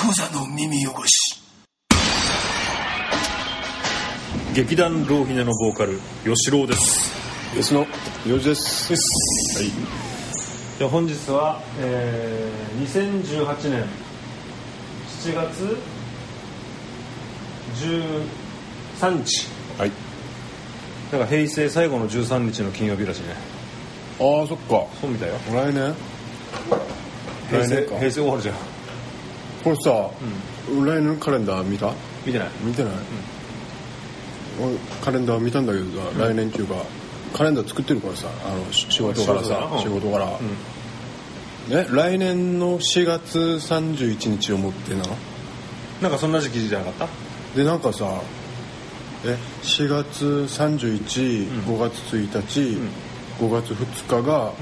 クザの耳汚し。劇団ローヒネのボーカル吉郎です。吉野よじです。はい。じゃあ本日は、えー、2018年7月13日はい。だから平成最後の13日の金曜日らしいね。ああそっか。そうみたいよ。来年？平成来年か。平成終わるじゃんこれさ、来年のカレンダー見た？見てない。見てない、俺カレンダー見たんだけどさ、来年っていうかカレンダー作ってるからさあのし仕事からさ仕事から、ね？来年の4月31日をもってななんかそんな時期じゃなかった？でなんかさえ4月315、5月1日、5月2日が、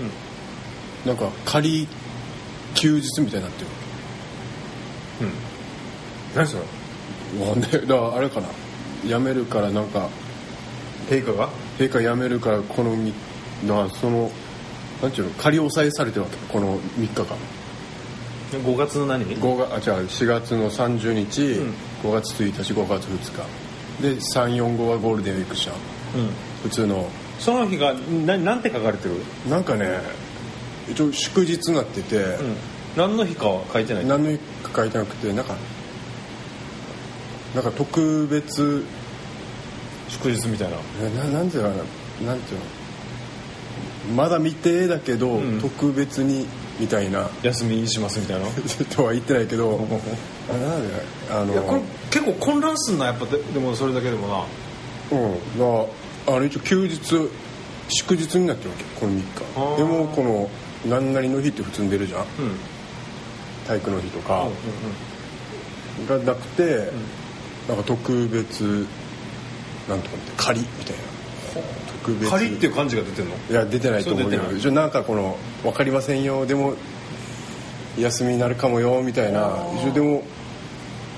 なんか仮休日みたいになってる何それ？なんでだからあれかな。辞めるからなんか陛下が？陛下辞めるからこのみだからそのなんていうの？仮押さえされてるわけ？この3日間。5月の何？5月あ違う。4月の30日、ん。5月1日5月2日。で345はゴールデンウィークじゃんうん。普通の。その日がななんて書かれてる？なんかね一応祝日になってて、うん何の日かは書いてない？何の日か書いてなくてなんかなんか特別祝日みたいな。ななんていうの？かななんていうの？まだ未定だけど、うん。特別にみたいな。休みしますみたいな？とは言ってないけどあなんであのいやこれ結構混乱すんなやっぱででもそれだけでもな。うん。だからあの一応休日祝日になってるわけ。この3あー。日でもこの何々の日って普通に出るじゃん。うん体育の日とかうんがなくて、なんか特別なんとかって仮みたいな。特別。仮っていう漢字が出てんの？いや出てないと思うけど一応なんかこの分かりませんよでも休みになるかもよみたいな。一応でも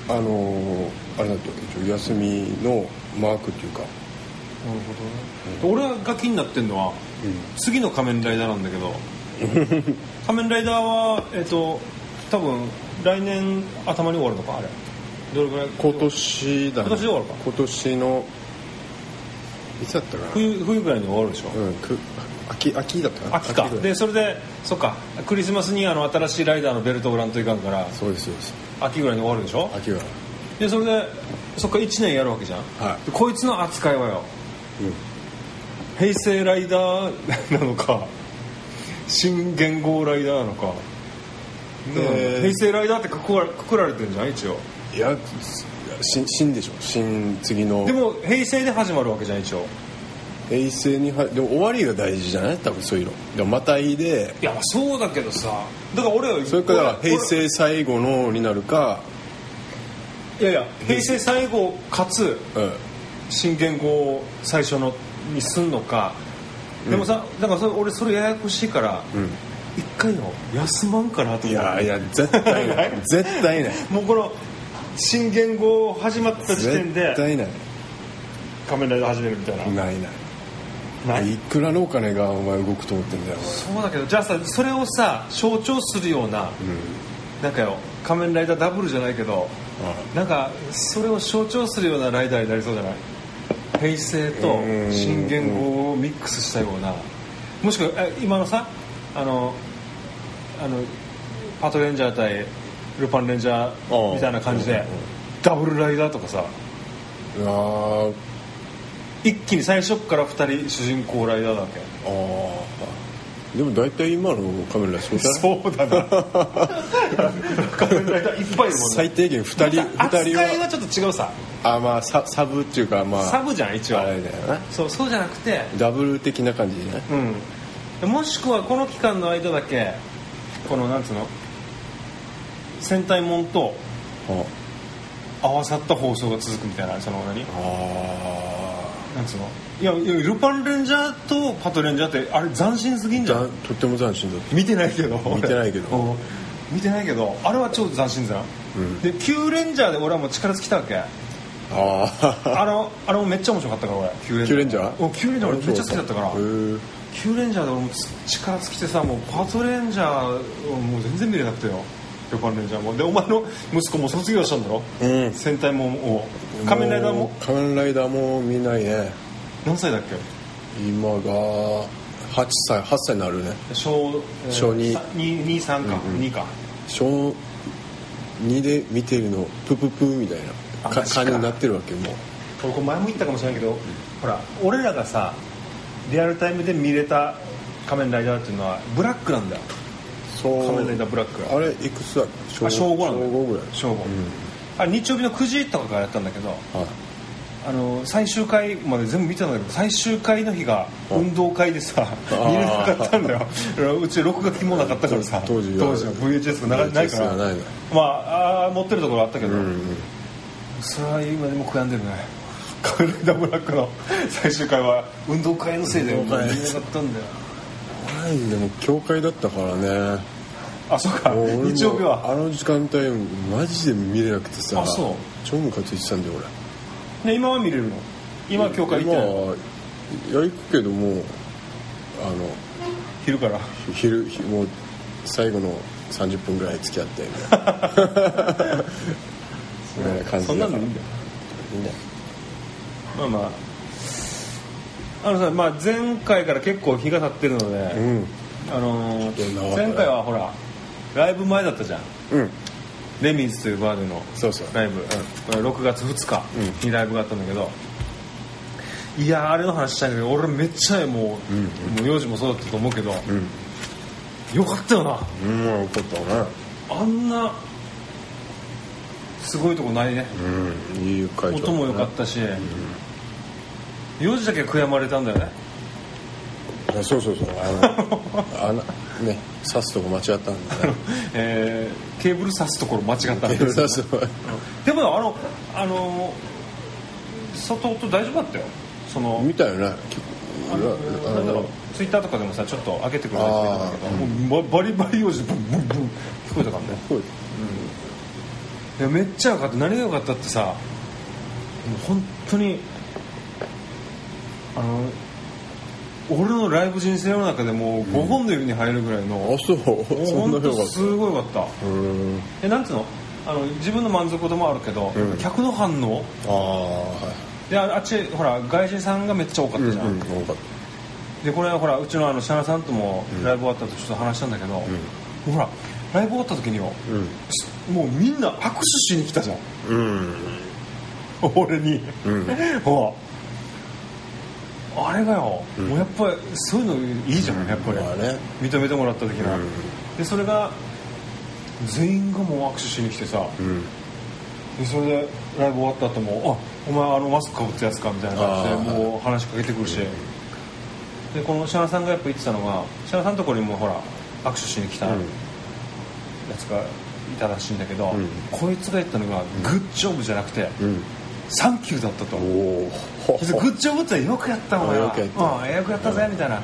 あのーあれだと一応休みのマークっていうか。なるほどね。俺が気になってんのは、次の仮面ライダーなんだけど。仮面ライダーはえっ、と多分来年頭に終わるのかあれ。どれぐらい？今年だね。今年で終わるか。今年のいつだったかな？冬冬ぐらいに終わるでしょ、うんく秋秋だったかな？秋か。ぐらい。でそれでそっか。クリスマスにあの新しいライダーのベルトを売らんといかんからそうですそうです。秋ぐらいに終わるでしょ？秋は。でそれでそっから1年やるわけじゃん、はい。でこいつの扱いはよ、平成ライダーなのか新元号ライダーなのか、えー平成ライダーってくくらくくられてるんじゃん一応。いや新新でしょ。新次の。でも平成で始まるわけじゃん一応。平成にはでも終わりが大事じゃない？多分そういうの。でもまたいで。いやまあそうだけどさ。だから俺はそれから平成最後のになるか。いやいや平成最後かつうん。新元号を最初のにすんのか。でもさ、だからそれ俺それややこしいから一、回の休まんかなといやいや絶対ない。絶対ない。もうこの新元号始まった時点で絶対ない。仮面ライダー始めるみたいな、ないない。ない？いくらのお金がお前動くと思ってんだよそうだけどじゃあさそれをさ象徴するような、なんかよ仮面ライダーダブルじゃないけどなんかそれを象徴するようなライダーになりそうじゃない？平成とうん。新元号をミックスしたような。もしくはえ今のさあのあのパトレンジャー対ルパンレンジャーみたいな感じでダブルライダーとかさ一気に最初から2人主人公ライダーだわけ？ーあ。ーでも大体今のカメラそうじゃない？そうだな。仮面ライダーいっぱいいるもんね。最低限2人二扱人は。いはちょっと違うさ。あまあササブっていうかまあ。サブじゃん一応。あれだよな。そうそうじゃなくて。ダブル的な感じじゃない？うん。もしくはこの期間の間だけこのなんつうの？戦隊もんと合わさった放送が続くみたいなその何なんつうの？いやいやルパンレンジャーとパトレンジャーってあれ斬新すぎんじゃん。とっても斬新だ見てないけど。見てないけど。見てないけどあれは超斬新じゃん、うん、で9レンジャーで俺はもう力尽きたわけ。あああれあれもめっちゃ面白かったから俺。9レンジャー？9レンジャー俺めっちゃ好きだったから。へえ9レンジャーでも力尽きてさもうパートレンジャーもう全然見れなくてよ。横浜レンジャーも。でお前の息子も卒業したんだろ、うん、戦隊ももう仮面ライダーも？仮面ライダーも見ないね。何歳だっけ？今が8歳8歳になるね。小,、えー、小223か、うんうん、2か。小2で見てるのプププみたいな。感じになってるわけもう。俺これ前も言ったかもしれないけど、うん、ほら俺らがさリアルタイムで見れた仮面ライダーっていうのはブラックなんだ。よそう。仮面ライダーブラックあれいくつだっけあ小五なんだ。よ小5ぐらい。正午、あれ日曜日の9時とかからやったんだけどはい。あの最終回まで全部見てたんだけど最終回の日が運動会でさ見れなかったんだよ。うち録画機もなかったからさ当時は。当時は VHS がなないから。まああー持ってるところあったけど、うんうん。それは今でも悔やんでるね仮面ライダーブラックの最終回は。運動会のせいで見れなか運動会。ったんだよはいでも教会だったからね。あそうか。もう俺も日曜日は。あの時間帯マジで見れなくてさ。あそう。超ムカついてたんだよね今は見れるの？今は教会行ってない今はいや行くけどもうあの昼から。昼ひもう最後の30分ぐらい付き合ってみたいな。そんな感じそんなだからのいいんだよ。いいんだよまあまあ。あのさ、まあ、前回から結構日が経ってるので、うん。あのー前回はほらライブ前だったじゃん。うん。レミーズというバーでのそうそう。ライブ、これ6月2日にライブがあったんだけど、いやーあれの話したいんだけど俺めっちゃもう,、うん。もう幼児もそうだったと思うけど、うん。よかったよな。うんったね。あんなすごいとこないね。うんいい会場音も良かったし、幼児だけ悔やまれたんだよね。あそうそうそう。あの あのね刺すとこ間違ったんだ。ね えーケーブル挿すところ間違ったん刺ですすとこでもあのあの外音大丈夫だったよ。その見たよね結あの構なんだろう。ツイッターとかでもさちょっと上げてくれたりしてたんだけどもうババリバリ幼児でブンブンブン聞こえたからね。こういやめっちゃ良かった。何が良かったってさもう本当にあの俺のライブ人生の中でもう5本の指に入るぐらいの、あそう。そんなすごい良かった。うん。えなんつうの？あの自分の満足度もあるけど、うん。客の反応。ああはい。でああっちほら外人さんがめっちゃ多かったじゃん、うんうん多かっでこれはほらうちのあのシャナさんともライブ終わった後ちょっと話したんだけど、ほらライブ終わった時によ、たもうみんな握手しに来たじゃん。うん。俺に、うん。ほらあれがよ、ん。もうやっぱりそういうのいいじゃんやっぱり、まあね。認めてもらった時な、うん。でそれが全員がもう握手しに来てさ、うん。でそれでライブ終わった後も「あお前あのマスクかぶったやつか」みたいな感じでもう話しかけてくるし、でこのシャナさんがやっぱ言ってたのがシャナさんのところにもほら握手しに来たやうん。つがいたらしいんだけど、うん。こいつが言ったのが「グッジョブ」じゃなくてうん「サンキュー」だったと。グッジョブってよくやったお前はよくやった。うん、よくやったぜみたいな、うん。ん。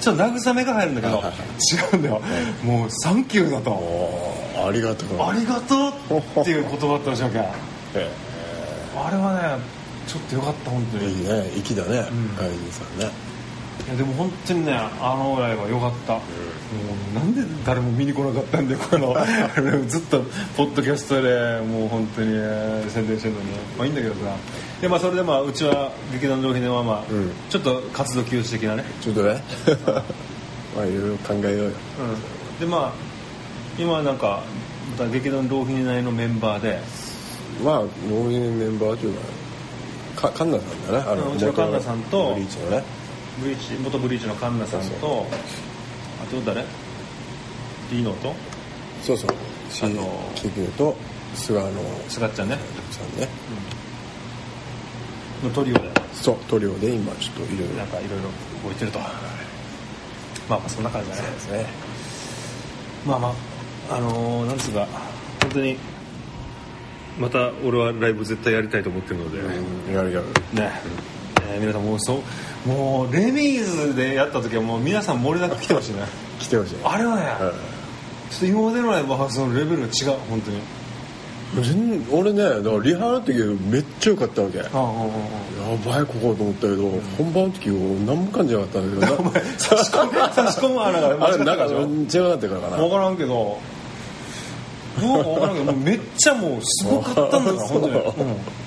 ちょっと慰めが入るんだけど違うんだよ、もう「サンキュー」だと。ありがとう。ありがとうっていう言葉だったらしいわけ。あえ。れはねちょっとよかった本当に。えいいね。粋だね。ん。外人さんねいやでも本当にねあのライブは良かった、もうなんで誰も見に来なかったんでこのあれ ずっとポッドキャストでもう本当に、えー宣伝してるのに。まあいいんだけどさ。でまあそれでまあうちは劇団浪費ではまあ、うん。ちょっと活動休止的なね、ちょっとね。まあいろいろ考えようよ。うん、でまあ今なんかまた劇団浪費内のメンバーで。まあ農園メンバーというかかカンナさんだね。あうんうちのカンナさんとブリーチのねブリーチ元ブリーチのカンナさんとあと誰？リーノと？そうそう。あのキキューと菅野。すがっちゃんね。さんね。のトリオで。そう塗料で今ちょっといろいろなんかいろいろ動いてると。まあまあそんな感じだね。ですね。まあまああのーなんつうか本当にまた俺はライブ絶対やりたいと思ってるので、うんやるやる。ね、えー皆さんもうそうもうレミーズでやった時はもう皆さん漏れなく来てほしいね。来てほしいあれはね、うんちょっと今までのライブハウスのレベルが違う本当に。全俺ねだからリハの時めっちゃ良かったわけ。やばいここと思ったけど、本番の時何も感じなかったんだけど。な差し込む差し込む あれがあれなんか間違うなってからかな。分からんけど。どうか分からんけどもうめっちゃもうすごかったんだから 本当に、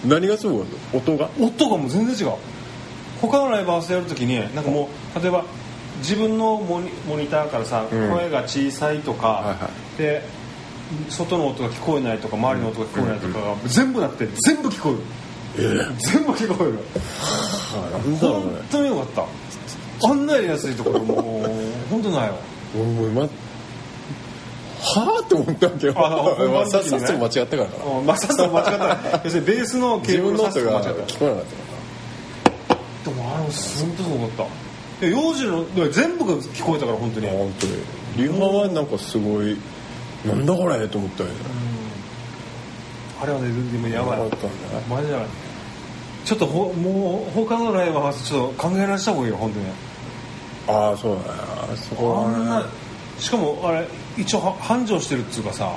うん。何がすごいの？音が？音がもう全然違う他のライブハウスでやるときになんかもう例えば自分のモニモニターからさ、うん。声が小さいとか、はいはで外の音が聞こえないとか周りの音が聞こえないとかが全部なって全部聞こえる、全部聞こえる。本ね。当によかった。あんなやりやすいところもう本当ないわ。はあって思ったわけよ。あ本番の時にね。さっさと間違ったからさっさと間違った。要するにベースのケ自ーブルの音が聞こえなかったでもあの本当すごかった幼児の全部が聞こえたから本当に。本当に。リハはなんかすごいなんだこれと思ったよ。ねあれはねでもやばい。やばかったんだね。マジい。ちょっとほもう他のライブハウスちょっと考えられした方がいいよ本当に。ああそうだねそこあんなはね。しかもあれ一応は繁盛してるっつうかさ。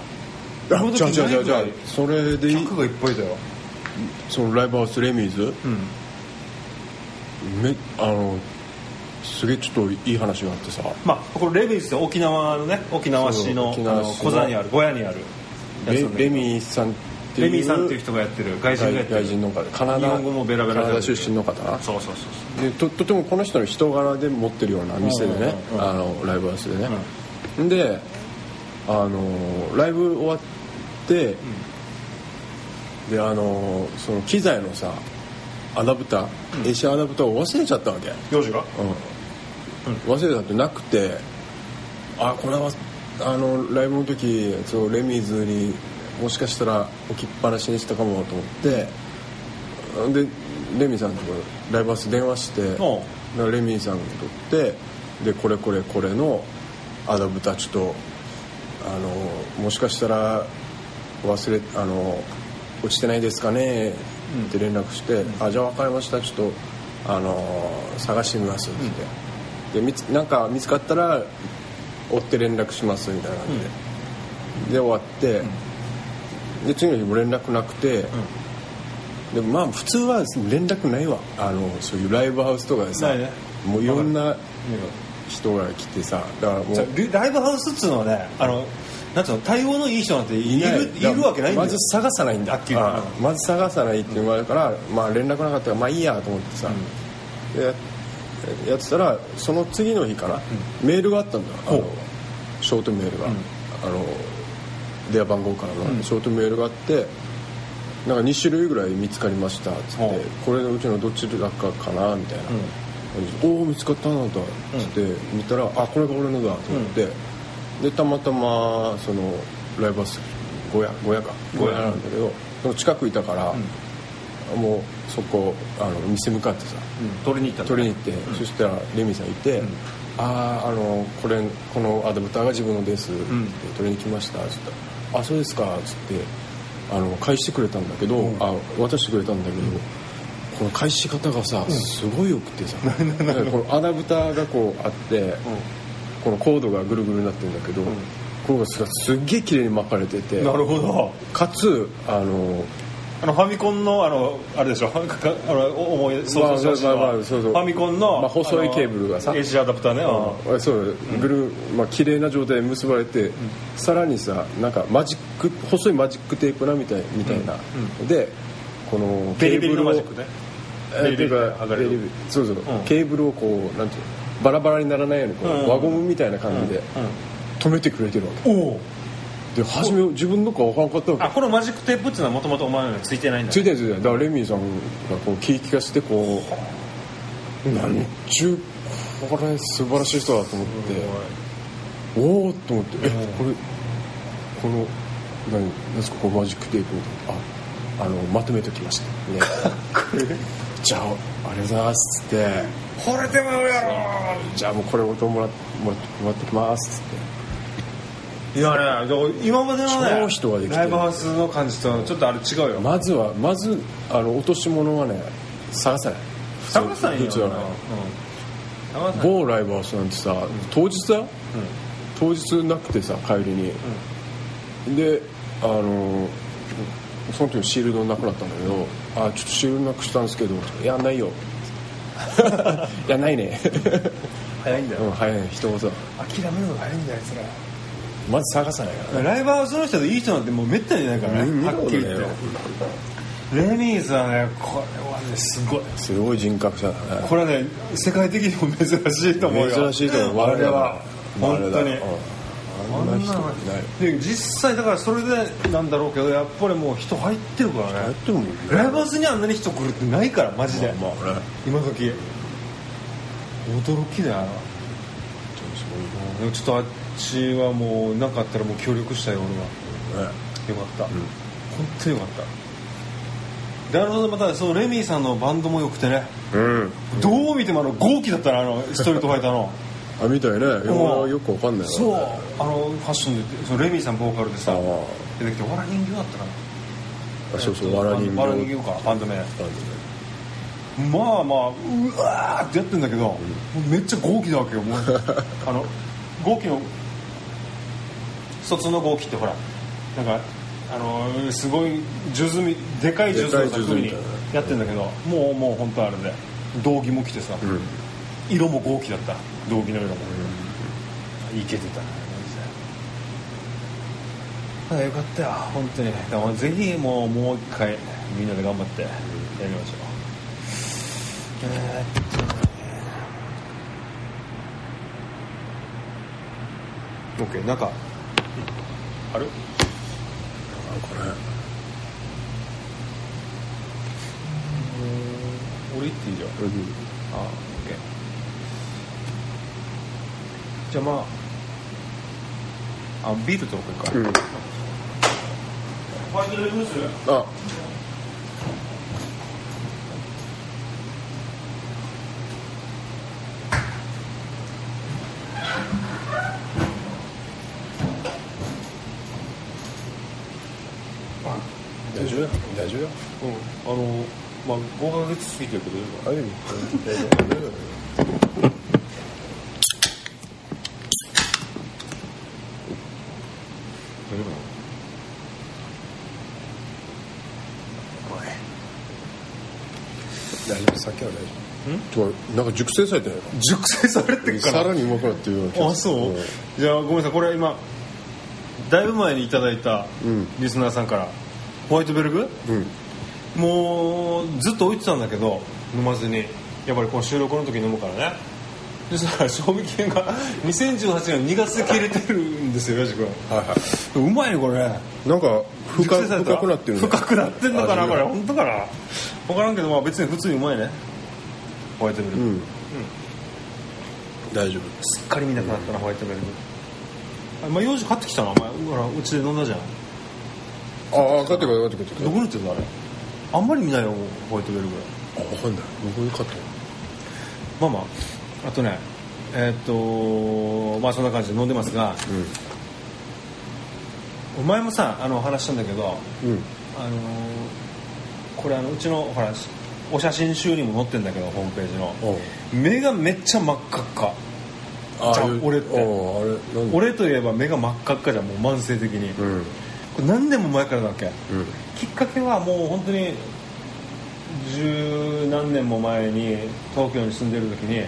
あじゃあじゃあじゃそれでいい。客がいっぱいだよ。そのライブハウスレミーズ？うんめあのすげえちょっといい話があってさ。まあこれレビーズって沖縄のね沖縄市のの小座にある小屋にある。レレミーさんっていうレミーさんっていう人がやってる外人がやってる。外人の方。カナダ日本語もベラベラカナダ出身の方な。そうそうそうでととてもこの人の人柄で持ってるような店でねうんうんうんあのライブハウスでね、であのライブ終わって、であのその機材のさアダプター、AC アダプターを忘れちゃったわけ、幼児が？うん。忘れたってなくてあこれはあのライブの時そうレミーズにもしかしたら置きっぱなしにしたかもと思ってでレミーさんのとライブハウス電話してレミーさんが取ってでこれこれこれのアダプターちょっとあのもしかしたら忘れあの落ちてないですかねって連絡して「あじゃあ分かりましたちょっとあの探してみます」って言って、で見つなんか見つかったら追って連絡しますみたいな感じで、で終わって、で次の日も連絡なくて、でもまあ普通は連絡ないわ。あのそういうライブハウスとかでさ、ね。もういろんな人が来てさだからもうライブハウスっつうのはねあのなんつうの対応のいい人なんているいるわけないんだよ。まず探さないんだ。はっきり言うあまず探さないっていうのがあるから、まあ連絡なかったからまあいいやと思ってさ、でややってたらその次の日かな、メールがあったんだあのショートメールが、あの電話番号からのショートメールがあってなんか2種類ぐらい見つかりましたっつって、これのうちのどっちだかかなみたいな、おお見つかったなだっつって見たら、あこれが俺のだと思って、でたまたまそのライブハウス小屋小屋か小屋なんだけど、その近くいたから、もうそこあの店向かってさ、取りに行った取りに行って、そしたらレミさんいて「あああのこれこのアダプターが自分のです」って取りに来ました」っつったら「あそうですか」っつってあの返してくれたんだけど、あ渡してくれたんだけど、この返し方がさすごいよくてさ、このアダプターがこうあって、このコードがぐるぐるになってるんだけど、これがさすっげえ綺麗に巻かれててなるほど。かつあのあのファミコンのあのあれでしょ？あの思い想像ししファミコンの、まあ細いケーブルがさ。AC アダプターね。うん。あそう。ぐるまあ綺麗な状態で結ばれて、さらにさなんかマジック細いマジックテープなみたいみたいな、でこのベリベリのをマジックね。ベリベリそうそう、ん。ケーブルをこうなんていうの？バラバラにならないようにこう、うん。輪ゴムみたいな感じで止めてくれてるわけ、おおで初め自分のか分からんかったわけあこのマジックテープっていうのはもともとお前のについてないんだついてるついてる。だからレミーさんがこう気利かしてこうなんちゅうこれ素晴らしい人だと思って。おおと思って。えこれこの何?ですかこうマジックテープみたいなああのまとめときました。ね。じゃあありがとうございますっつってこれでもやろ。じゃあもうこれ音もらっもらもらってきますっつって。いやねだから今までのね超人ができてる。ライブハウスの感じとちょっとあれ違うよ。まずはまずあの落とし物はね探さない。探さんよ。普通はね。うん。某ライブハウスなんてさ当日だ？よ、当日なくてさ帰りに、であのその時のシールドなくなったんだけど「あちょっとシールドなくしたんですけど」いやないよ」いやないね。早いんだ。ようん早い。人がさ諦めるのが早いんだよあいつら。まず探さないからライブハウスの人でいい人なんてもうめったにいないからね。はっきり言って。レミーズはねこれはねすごい。すごい人格者だね。これはね世界的にも珍しいと思うよ。珍しいと思う。あれは。本当にで実際だからそれでなんだろうけどやっぱりもう人入ってるからね。ライブハウスにあんなに人来るってないからマジで、まあね。今時。驚きだよ。ちょっとあっちはもうなかったらもう協力したよ俺は。ね。よかった、本当によかった。であのまたそのレミーさんのバンドもよくてね。うん。どう見てもあの豪気だったらあのストリートファイターのあみたいね。よよくわかんないそう。あのファッションでそのレミーさんボーカルでさあ出てきて「わら人形」だったかな。あそうそうわら人形。わら人形か。バンド名。まあまあうわーってやってんだけど、もうめっちゃ豪気なわけよもう。あの豪気の卒の豪気ってほらなんかあのすごい数珠みでかい数珠の作風にやってんだけどもうもう本当あれで道着も着てさ、うん色も豪気だった。道着の色も、いけて。たねマジであよかったよ。本当に。だからぜひもうもう一回みんなで頑張ってやりましょう。えーっとね OK なんか。ある？これ。俺行っていいじゃん。う。んあ OK じゃあまああビールとこうか、うん。あ。大丈夫？よ。大丈夫？ようん。あのまあ5ヶ月過ぎてるけど大丈夫大丈夫大丈夫なの大丈夫？さっきは大丈夫？ん？なんか熟成されてない熟成されてるからさらにうまくなってるような気があそう、ん。じゃあごめんなさい。これ今だいぶ前にいただいたうん。リスナーさんから、ホワイトベルグ？うん。もうずっと置いてたんだけど飲まずに。やっぱりこの収録の時に飲むからねそしたら賞味期限が2018年2月で切れてるんですよヤジ君は。いはうまいねこれ。いなんか深深くなってるね。深くなってんのかな味が。これ。本当かな？分からんけどまあ別に普通にうまいね。ホワイトベルグ、うん。大丈すっかり見なくなったな、ホワイトベルグあまあ用紙買ってきたのお前。ほらうちで飲んだじゃん。夫ああ買ってこい買ってこい買ってどここに売ってるのあれ？あんまり見ないよホワイトベルグいあ分かんない。どこで買ったの？まあまああとねえーっとまあそんな感じで飲んでますがお前もさあの話したんだけどうん。うんあのーこれあのうちのほらお写真集にも載ってんだけどホームページの。目がめっちゃ真っ赤っか。じゃ俺って。俺といえば目が真っ赤っかじゃんもう慢性的に、うん。これ何年も前からだっけ？うん。きっかけはもう本当に十何年も前に東京に住んでる時に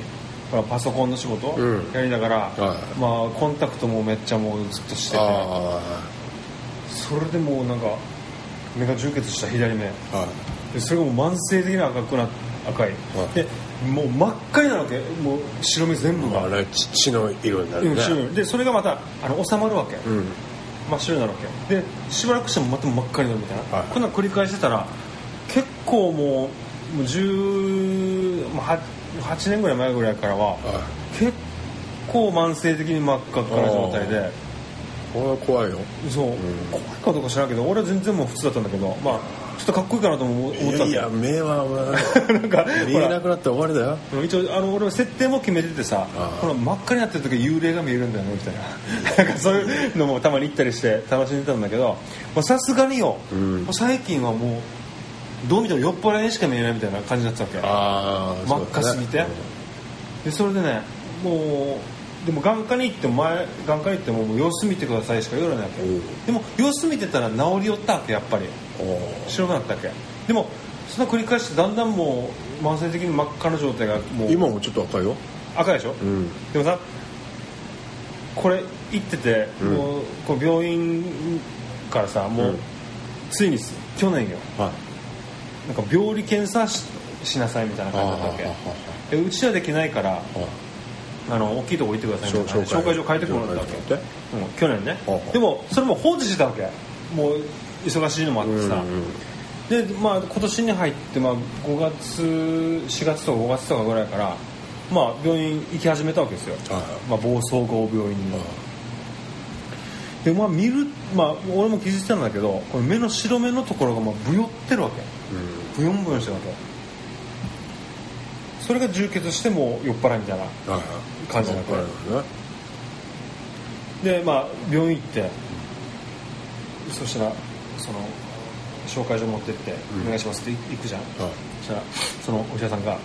パソコンの仕事うん。やりながら、はい。まあコンタクトもめっちゃもうずっとしてて。あそれでもうなんか目が充血した左目。あはい。でそれがもう慢性的に赤くな赤い、はい。でもう真っ赤になるわけ。もう白目全部が、まあね血の色になるね。でそれがまたあの収まるわけ、うん。真っ白になるわけ。でしばらくしてもまた真っ赤になるみたいな、はい。こんなの繰り返してたら結構もうもう10、まあ、8年ぐらい前ぐらいからははい。結構慢性的に真っ赤っかな状態で。これは怖いよ。そう、怖いかどうか知らんけど俺は全然もう普通だったんだけどまあちょっとかっこいいかなとも思ったいやいやよ目はなんか見えなくなったら終わりだよ。一応あの俺は設定も決めててさこの真っ赤になってる時幽霊が見えるんだよねみたいな。なんかそういうのもたまに行ったりして楽しんでたんだけどさすがによ、うん。最近はもうどう見ても酔っ払いにしか見えないみたいな感じになってたわけ。真っ赤すぎて。でそれでねもうでも眼科に行っても前眼科に行ってももう様子見てくださいしか言われないわけ、うん。でも様子見てたら治り寄ったわけやっぱり。白くなったわけ。でもその繰り返してだんだんもう慢性的に真っ赤な状態がもう今もちょっと赤いよ。赤いでしょ、うん。でもさこれ行ってて、うん。もうこう病院からさもう、うん。ついに去年よ。はいなんか病理検査ししなさいみたいな感じだったわけ。あでうちはできないからあの大きいとこ行ってくださいみたいな紹介状書いてくもらったわけ、うん、去年ね。はあでもそれも放置してたわけ。もう忙しいのもあってさ、でまあ今年に入って、まあ、5月4月とか5月とかぐらいからまあ病院行き始めたわけですよ、はいまあ、暴走号病院に、でまあ見るまあ俺も気づいてたんだけどこれ目の白目のところがまあブヨってるわけブヨンブヨンしてるわけそれが充血してもう酔っ払いみたいな感じになってでまあ病院行ってそしたらその紹介状持ってって「うん。お願いします」って行くじゃん。はい。そしたらそのお医者さんが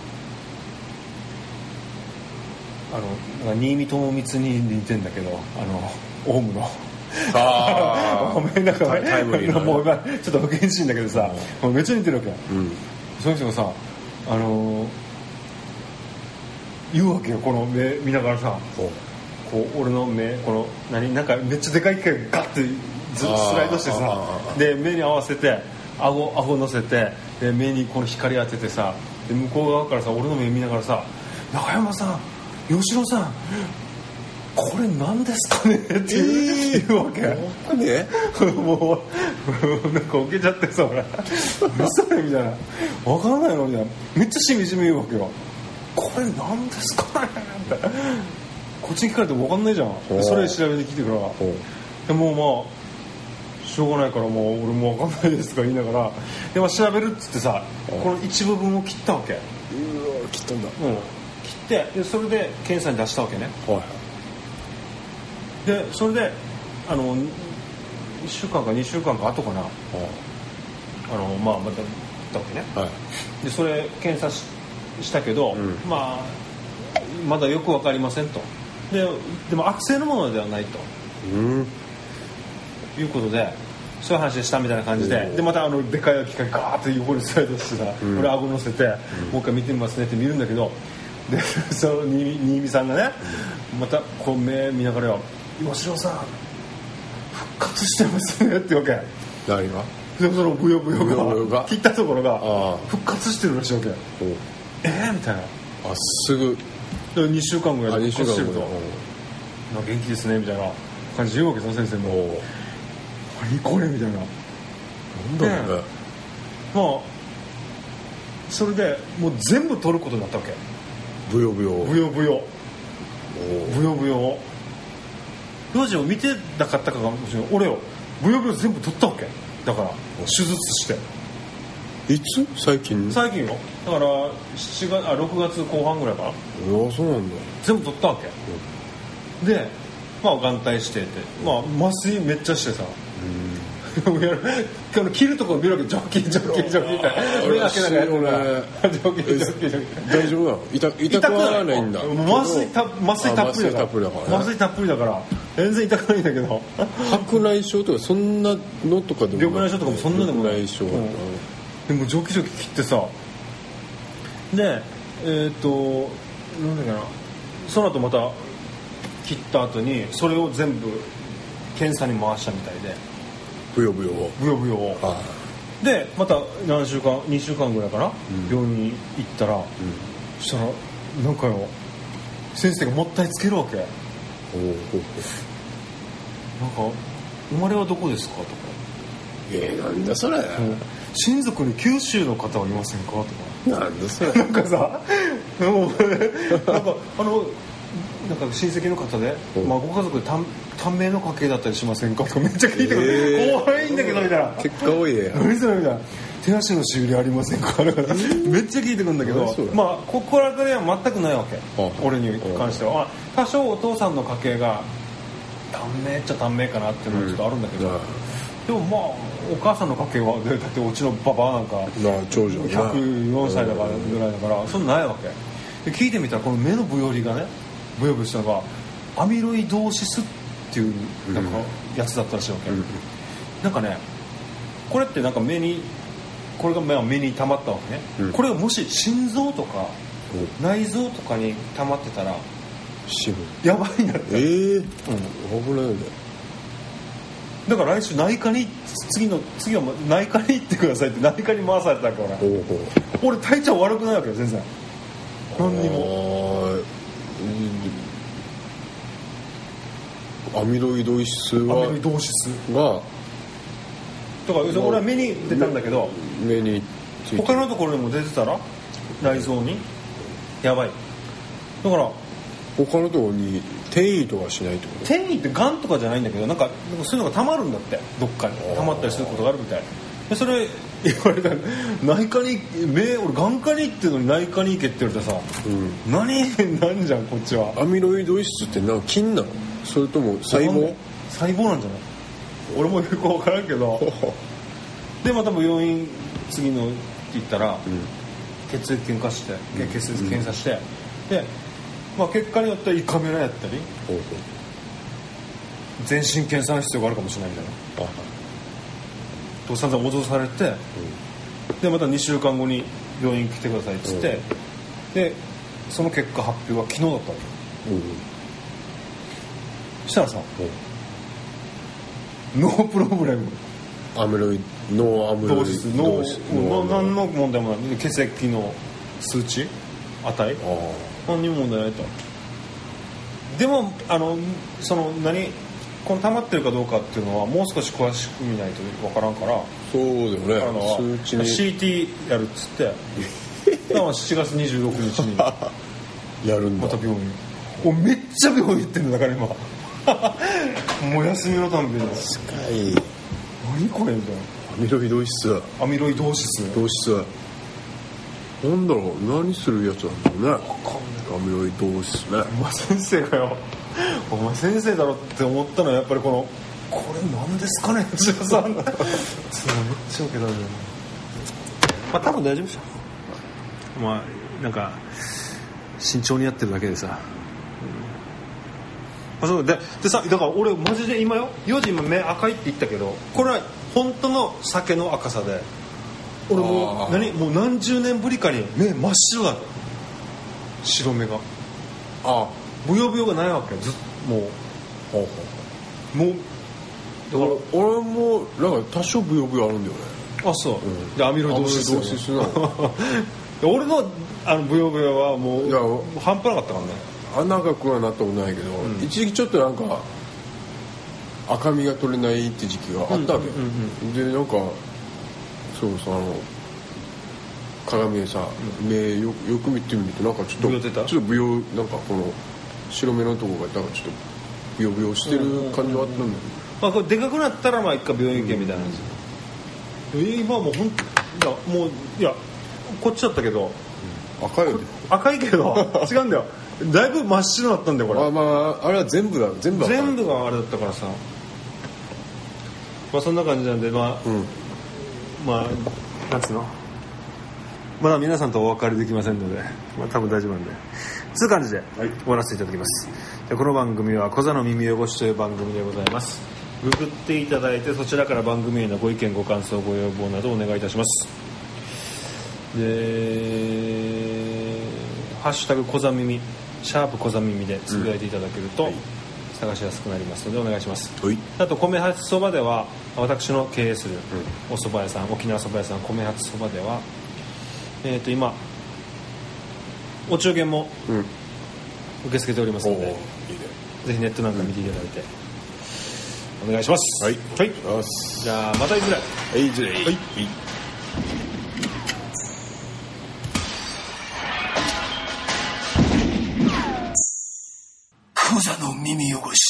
あの新見友光に似てんだけどあのオウムのあごめんなんかタイムリーな。ねもう今ちょっと不謹慎だけどさもうめっちゃ似てるわけ。うん。その人がさあのー言うわけよこの目見ながらさ。ほこう俺の目この何なんかめっちゃでかい機械がガッてずスライドしてさー。で目に合わせて顎顎乗せてで目にこの光当ててさで向こう側からさ俺の目見ながらさ「中山さん吉野さんこれ何ですかね?」って言う,、わけ。うねもうなんか受けちゃってさ俺。何それみたいな。分からないのみたいな。めっちゃしみじみ言うわけよ。これ何ですかねって。こっちに聞かれても分かんないじゃん。それ調べてきてから。ほでもうまあしょうがないからもう俺も分かんないですとか言いながら。で、まあ、調べるっつってさこの一部分を切ったわけ。ううわ切ったんだ。うん。切ってでそれで検査に出したわけね。はいでそれであの1週間か2週間か後かな。はあのまあまた行ったわけね。いはい。でそれ検査ししたけど、うん。まあまだよく分かりませんと。ででも悪性のものではないと。うん。いうことでそういう話でしたみたいな感じおで。うでまたあのでかい機械ガーッと横にスライドしてさ、うん。俺顎乗せて、もう一回見てみますねって見るんだけどでその新新見さんがね、またこう目見ながらよ「吉野さん復活してますね」ってわけ。何が？でそのブヨブヨが。が？切ったところが復活してるらしいわけ。えー、みたいな。あすぐ。で2週間ぐらあいで2週間後復活してると。元気ですねみたいな。感じで言うわけさ先生も。お何これみたいな。なんだろうね。まあそれでもう全部取ることになったわけ。ブヨブヨブヨブヨ。おブヨブヨを幼児を見てなかったかもしれない俺よ。ブヨブヨ全部取ったわけ。だから手術して。いつ？最近？最近よ。だから7月あ6月後半ぐらいかな。あそうなんだ。全部取ったわけ。でまあ眼帯してて。まあ麻酔めっちゃしてさ。やるあの切るところ見るわけジョッキージョッキージョッキーって。目開けながらやってるジョッキージョッキージョッキー。大丈夫なの？痛痛くはないんだ。麻酔た麻酔たっぷりだから。あ麻酔たっぷりだから全然痛くないんだけど。白内障とかそんなのとかでも緑内障とかもそんなでもない。緑内障うん。でもジョキジョキ切ってさ。でえっ、となんだっけな。その後また切った後にそれを全部検査に回したみたいで。ブヨブヨブヨブヨを。はでまた何週間2週間ぐらいかな、ん。病院に行ったら、いうんそしたらなんかよ先生がもったいつけるわけなんかおうほうほ「生まれはどこですか?」とか。うえー、なんだそれ「親族に九州の方はいませんか?」とか。なんだそれ。なんかさもうなんかあのなんか親戚の方で、うん。まあ、ご家族で短短命の家系だったりしませんか？とかめっちゃ聞いてくる、へー。怖いんだけどみたいな。結果多いね何それみたいな。手足のしびれありませんか？だか。らめっちゃ聞いてくるんだけどまあここら辺は全くないわけ。あ俺に関しては。まあ多少お父さんの家系が短命っちゃ短命かなっていうのはちょっとあるんだけど、うん。でもまあお母さんの家系はだってうちのババアなんか長女ね104歳だからぐらいだからそんな。ないわけで聞いてみたらこの目のブヨリがねブヨブヨしたのがアミロイドーシスっていうなんかやつだったらしいわけ、うん。なんかねこれってなんか目にこれが目に溜まったわけね、うん。これがもし心臓とか内臓とかに溜まってたらやばいんだ。ってええー危ないね。だから来週内科に次の次は内科に行ってくださいって内科に回されたから。俺体調悪くないわけよ全然。何にももアミロイド質アミロイはドーシスが。だから俺は目に出たんだけど目に他のところにも出てたら？内臓に？やばい。だから他のところに転移とかしないってこと？転移ってがんとかじゃないんだけどなんかそういうのがたまるんだって。どっかに。たまったりすることがあるみたい。でそれ言われた内科に目俺眼科に行ってるのに内科に行けって言われてさ、うん。何なんじゃんこっちは。アミロイド質ってなんか菌なの？それとも細胞？細胞なんじゃない？俺もよく分からんけど。でまた病院次のって言ったら、血液検査して血液検査して、で、まあ、結果によっては胃カメラやったり全身検査の必要があるかもしれないみたいな。あと散々脅されて、でまた2週間後に病院来てくださいっつって、でその結果発表は昨日だったわけうんしたらさうん。ノープロブレム。アミロイノーアミロイ同質ノ同質ーノー何の問題もない。血液の数値値。あ何にも問題ないと。でもあのその何この溜まってるかどうかっていうのはもう少し詳しく見ないと分からんから。あそうだよあのね数値に。CT やるっつって。だから7月26日にやるんだ。また病院。おめっちゃ病院行ってんだだから今。もう休みのたんびに。近い何これみたいアミロイド質なアミロイドーシ質なんだろう何するやつなんだろうね。アミロイド質ね。お前先生かよ。お前先生だろって思ったのはやっぱりこのこれ何ですかね？千葉さん。めっちゃ受けたんだよまあ多分大丈夫でしょ。まあなんか慎重にやってるだけでさ、あそうででさだから俺マジで今よ。4時今目赤いって言ったけどこれは本当の酒の赤さで俺も何もう何十年ぶりかに目真っ白だ白目が。あブヨブヨがないわけずっもほうほう。もう。だからう俺もなんか多少ブヨブヨあるんだよね。あそう、ん。でアミロイドーシスアミロイドーシスなの で俺のあのブヨブヨはもういや半端なかったからね。あ長くはなったことないけど、ん。一時期ちょっとなんか赤みが取れないって時期があったわけ、うんうん。でなんかそうそうあの鏡でさ、目よよく見てみるとなんかちょっとちょっとブヨなんかこの白目のとこがなんかちょっとブヨブヨしてる感じはあったんだまあ、これでかくなったらまあ一回病院行けみたいな感じ、えー今はもうほんいやもういやこっちだったけど。赤いよね。赤いけど 違うんだよ。だいぶ真っ白だったんだよこれ。あまああれは全部だ全部赤い。全部があれだったからさ。まあそんな感じなんでまあ、うんまあなんつうの？まだ皆さんとお別れできませんので、まあ、多分大丈夫なんで。つう感じで終わらせていただきます、でこの番組は「小座の耳汚し」という番組でございます。ググっていただいてそちらから番組へのご意見ご感想ご要望などお願いいたします。で「ハッシュタグ小座耳」シャープ小座耳でつぶやいていただけると、はい探しやすくなりますのでお願いします。はい。あと米八そばでは私の経営するお蕎麦屋さん沖縄そば屋さん米八そばではえっ、と今お中元もうん。受け付けておりますのでぜひネットなんか見ていただいて、お願いします。はい。はい、じゃあまたいずれはいいずれはい耳汚し。